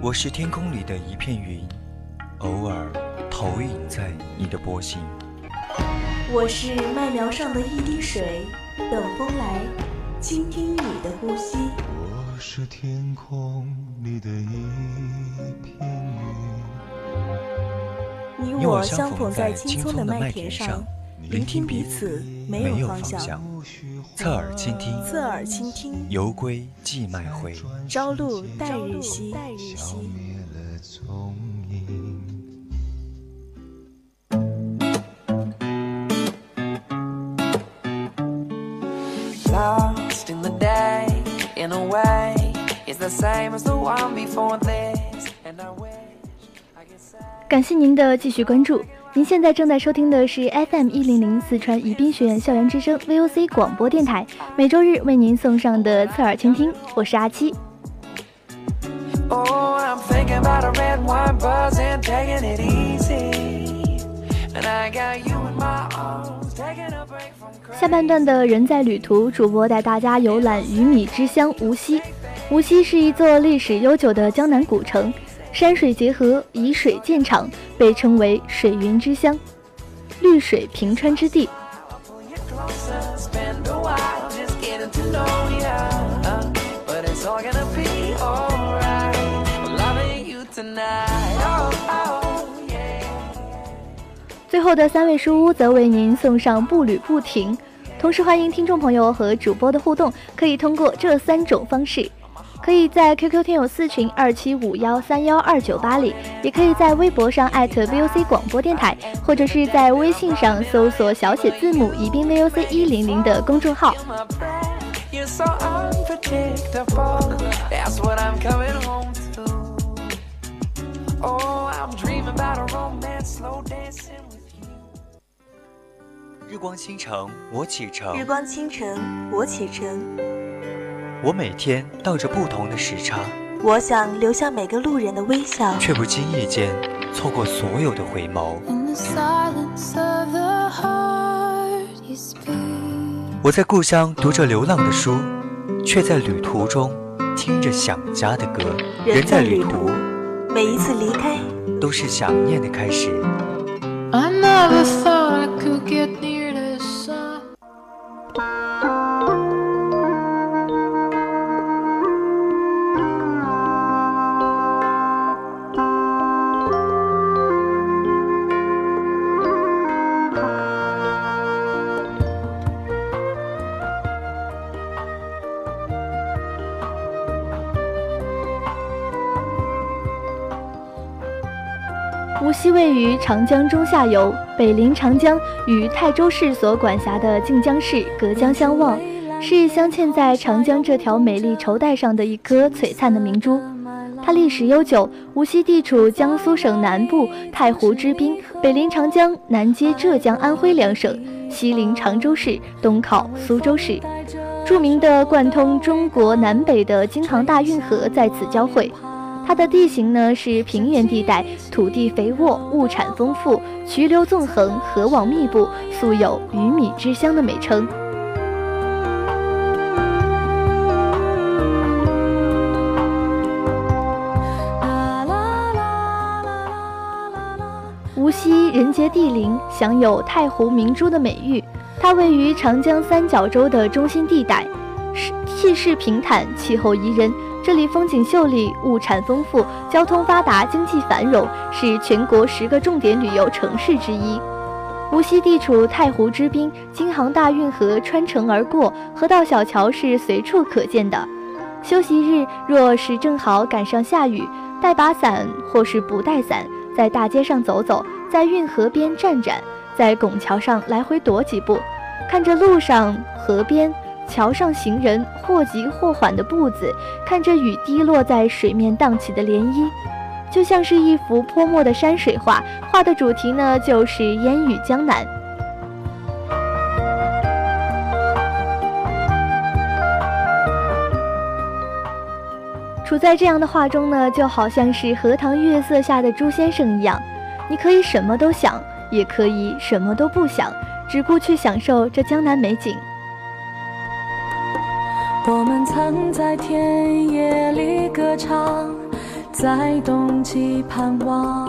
我是天空里的一片云，偶尔投影在你的波心。我是麦苗上的一滴水，等风来，倾听你的呼吸。我是天空里的一片云，你我相逢在青葱的麦田上，聆听彼此没有方向。侧耳倾听，侧耳倾听，犹归寄麦回，朝露待日晞。感谢您的继续关注。您现在正在收听的是 FM 一零零四川宜宾学院校园之声 VOC 广播电台，每周日为您送上的侧耳倾听，我是阿七。下半段的人在旅途，主播带大家游览鱼米之乡无锡。无锡是一座历史悠久的江南古城。山水结合，以水建厂，被称为“水云之乡”，绿水平川之地。最后的三位书屋则为您送上步履不停。同时，欢迎听众朋友和主播的互动，可以通过这三种方式。可以在 QQ 听友四群二七五幺三幺二九八里，也可以在微博上艾特 VOC 广播电台，或者是在微信上搜索小写字母宜宾 VOC 一零零的公众号。日光倾城，我启程。日光倾城，我启程。我每天倒着不同的时差，我想留下每个路人的微笑，却不经意间错过所有的回眸。我在故乡读着流浪的书，却在旅途中听着想家的歌。人在旅途，每一次离开都是想念的开始。无长江中下游，北临长江，与泰州市所管辖的靖江市隔江相望，是镶嵌在长江这条美丽绸带上的一颗璀璨的明珠。它历史悠久，无锡地处江苏省南部太湖之滨，北临长江，南接浙江、安徽两省，西临常州市，东靠苏州市。著名的贯通中国南北的京杭大运河在此交汇。它的地形呢是平原地带，土地肥沃，物产丰富，渠流纵横，河网密布，素有“鱼米之乡”的美称。无锡人杰地灵，享有“太湖明珠”的美誉。它位于长江三角洲的中心地带，气势平坦，气候宜人。这里风景秀丽，物产丰富，交通发达，经济繁荣，是全国十个重点旅游城市之一。无锡地处太湖之滨，京杭大运河穿城而过，河道小桥是随处可见的。休息日若是正好赶上下雨，带把伞或是不带伞，在大街上走走，在运河边站站，在拱桥上来回踱几步，看着路上、河边。桥上行人或急或缓的步子，看着雨滴落在水面荡起的涟漪，就像是一幅泼墨的山水画。画的主题呢，就是烟雨江南。处在这样的画中呢，就好像是荷塘月色下的朱先生一样，你可以什么都想，也可以什么都不想，只顾去享受这江南美景。我们曾在田野里歌唱，在冬季盼望，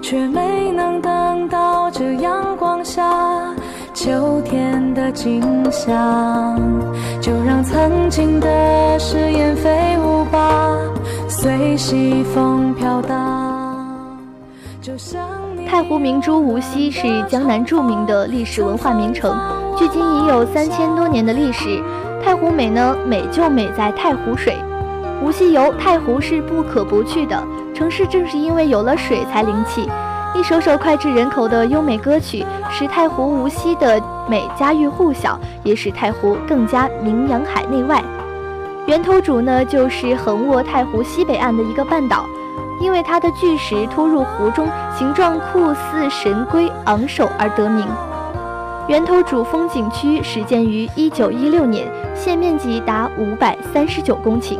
却没能等到这阳光下秋天的景象。就让曾经的誓言飞舞吧，随西风飘荡。就像太湖明珠无锡是江南著名的历史文化名城，距今已有三千多年的历史。太湖美呢，美就美在太湖水。无锡游太湖是不可不去的。城市正是因为有了水才灵气。一首首脍炙人口的优美歌曲，使太湖无锡的美家喻户晓，也使太湖更加名扬海内外。源头渚呢，就是横卧太湖西北岸的一个半岛，因为它的巨石突入湖中，形状酷似神龟昂首而得名。源头主风景区始建于一九一六年，现面积达五百三十九公顷。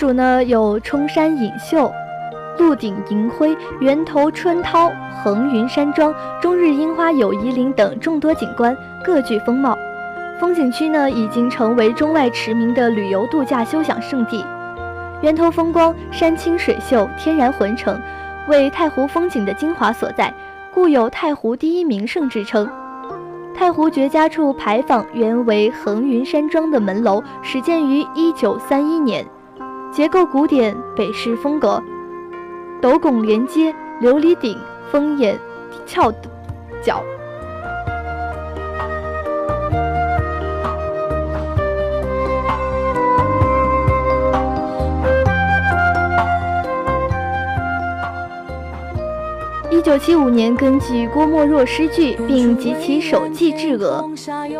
主呢有冲山隐秀、鹿顶银辉、源头春涛、横云山庄、中日樱花友谊林等众多景观，各具风貌。风景区呢已经成为中外驰名的旅游度假休享胜地。源头风光，山清水秀，天然浑成，为太湖风景的精华所在，故有太湖第一名胜之称。太湖绝佳处牌坊原为横云山庄的门楼，始建于一九三一年。结构古典，北式风格，斗拱连接，琉璃顶，风眼翘角。一九七五年，根据郭沫若诗句，并集其手迹制额。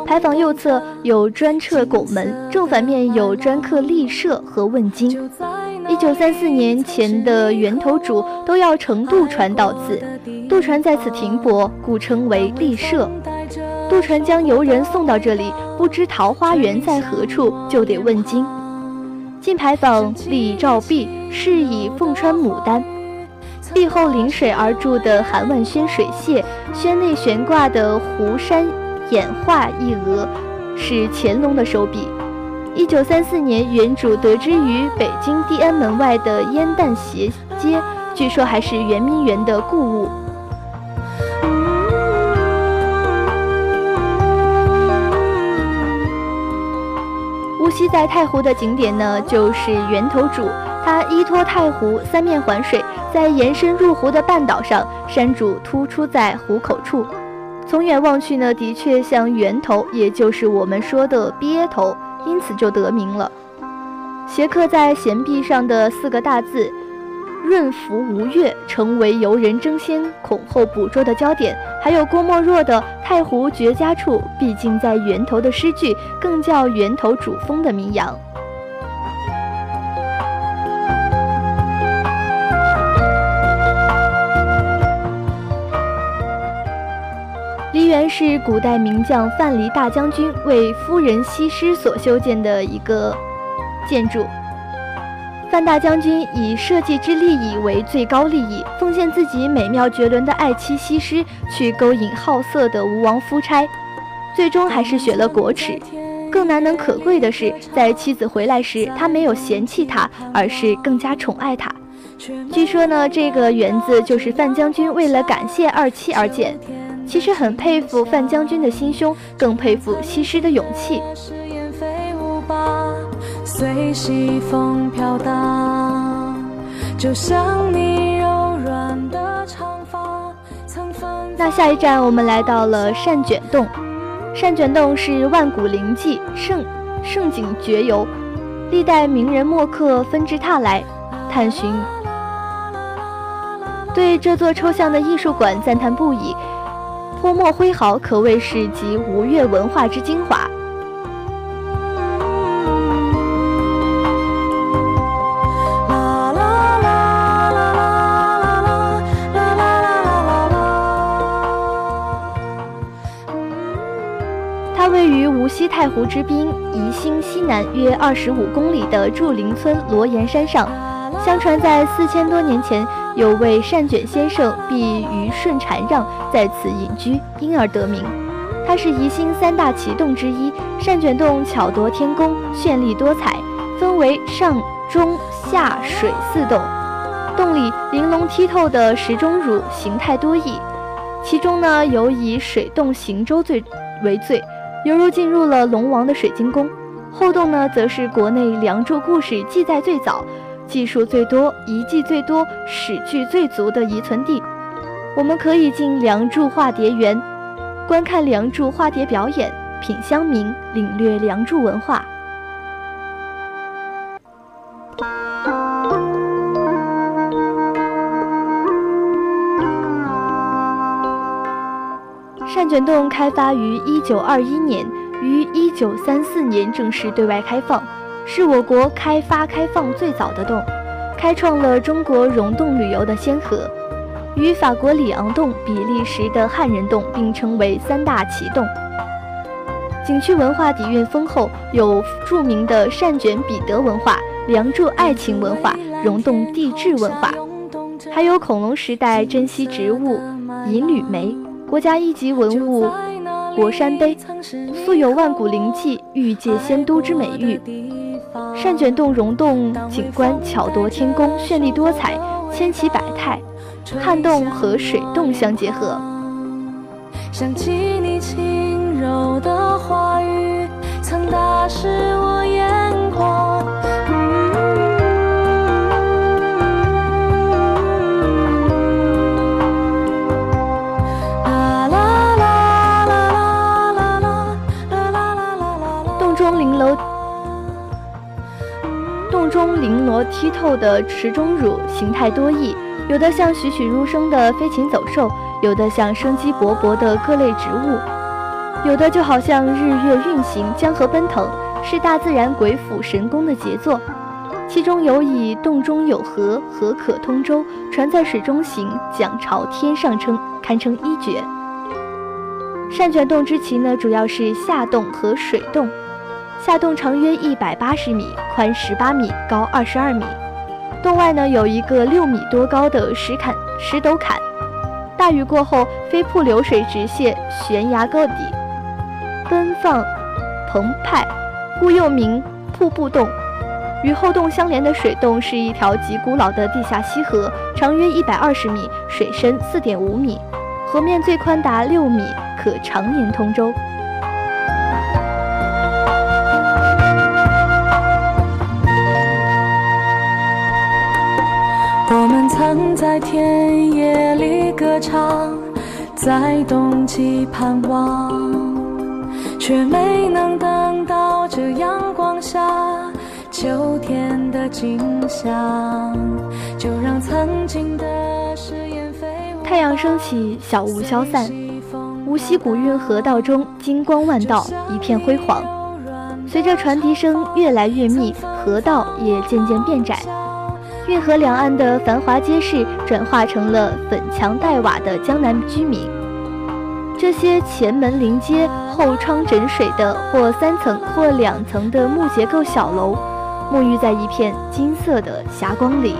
牌坊右侧有砖砌拱门，正反面有砖刻立舍和问津。一九三四年前的源头主都要乘渡船到此，渡船在此停泊，故称为立舍。渡船将游人送到这里，不知桃花源在何处，就得问津。进牌坊立照壁，是以凤穿牡丹。壁后临水而筑的韩万轩水榭，轩内悬挂的湖山演化一额，是乾隆的手笔。一九三四年，原主得知于北京地安门外的烟淡斜街，据说还是圆明园的故物。无锡在太湖的景点呢，就是源头渚，它依托太湖，三面环水。在延伸入湖的半岛上，山主突出在湖口处，从远望去呢，的确像源头，也就是我们说的鳖头，因此就得名了。斜刻在岩壁上的四个大字“润福无月”成为游人争先恐后捕捉的焦点。还有郭沫若的“太湖绝佳处，毕竟在源头”的诗句，更叫源头主峰的名扬。园是古代名将范蠡大将军为夫人西施所修建的一个建筑。范大将军以社稷之利益为最高利益，奉献自己美妙绝伦的爱妻西施去勾引好色的吴王夫差，最终还是选了国耻。更难能可贵的是，在妻子回来时，他没有嫌弃她，而是更加宠爱她。据说呢，这个园子就是范将军为了感谢二妻而建。其实很佩服范将军的心胸，更佩服西施的勇气。那下一站，我们来到了善卷洞。善卷洞是万古灵迹，胜胜景绝游，历代名人墨客纷至沓来探寻，对这座抽象的艺术馆赞叹不已。泼墨挥毫可谓是集吴越文化之精华。它位于无锡太湖之滨宜兴西南约二十五公里的祝陵村罗岩山上，相传在四千多年前，有位善卷先生避于顺禅让，在此隐居，因而得名。它是宜兴三大奇洞之一，善卷洞巧夺天工，绚丽多彩，分为上、中、下水四洞。洞里玲珑剔透的石钟乳形态多异，其中呢有以水洞行舟最为最，犹如进入了龙王的水晶宫。后洞呢则是国内梁祝故事记载最早、技术最多、遗迹最多、史据最足的遗存地。我们可以进梁祝化蝶园。观看梁祝化蝶表演，品香茗，领略梁祝文化。善卷洞开发于一九二一年，于一九三四年正式对外开放，是我国开发开放最早的洞，开创了中国溶洞旅游的先河。与法国里昂洞、比利时的汉人洞并称为三大奇洞。景区文化底蕴丰厚，有著名的善卷彼得文化、梁祝爱情文化、溶洞地质文化，还有恐龙时代珍稀植物银缕梅、国家一级文物国山碑，素有万古灵迹、玉界仙都之美誉。善卷洞溶洞景观巧夺天工，绚丽多彩，千奇百态。旱洞和水洞相结合。想起你轻柔的话语，曾打湿我剔透的池中乳，形态多异。有的像栩栩如生的飞禽走兽，有的像生机勃勃的各类植物，有的就好像日月运行、江河奔腾，是大自然鬼斧神工的杰作。其中有以“洞中有河，河可通舟，船在水中行，桨朝天上撑”，堪称一绝。善卷洞之奇呢，主要是下洞和水洞。下洞长约一百八十米，宽十八米，高二十二米。洞外呢有一个六米多高的石坎石斗坎，大雨过后飞瀑流水直泻悬崖高底，奔放澎湃，故又名瀑布洞。与后洞相连的水洞是一条极古老的地下溪河，长约一百二十米，水深四点五米，河面最宽达六米，可常年通舟。曾在田野里歌唱，在冬季盼望，却没能等到这阳光下秋天的景象。就让曾经的誓言飞舞太阳升起，小雾消散，无锡古运河道中金光万道，一片辉煌。随着船笛声越来越密，河道也渐渐变窄。运河两岸的繁华街市转化成了粉墙黛瓦的江南居民。这些前门临街、后窗枕水的或三层或两层的木结构小楼，沐浴在一片金色的霞光里。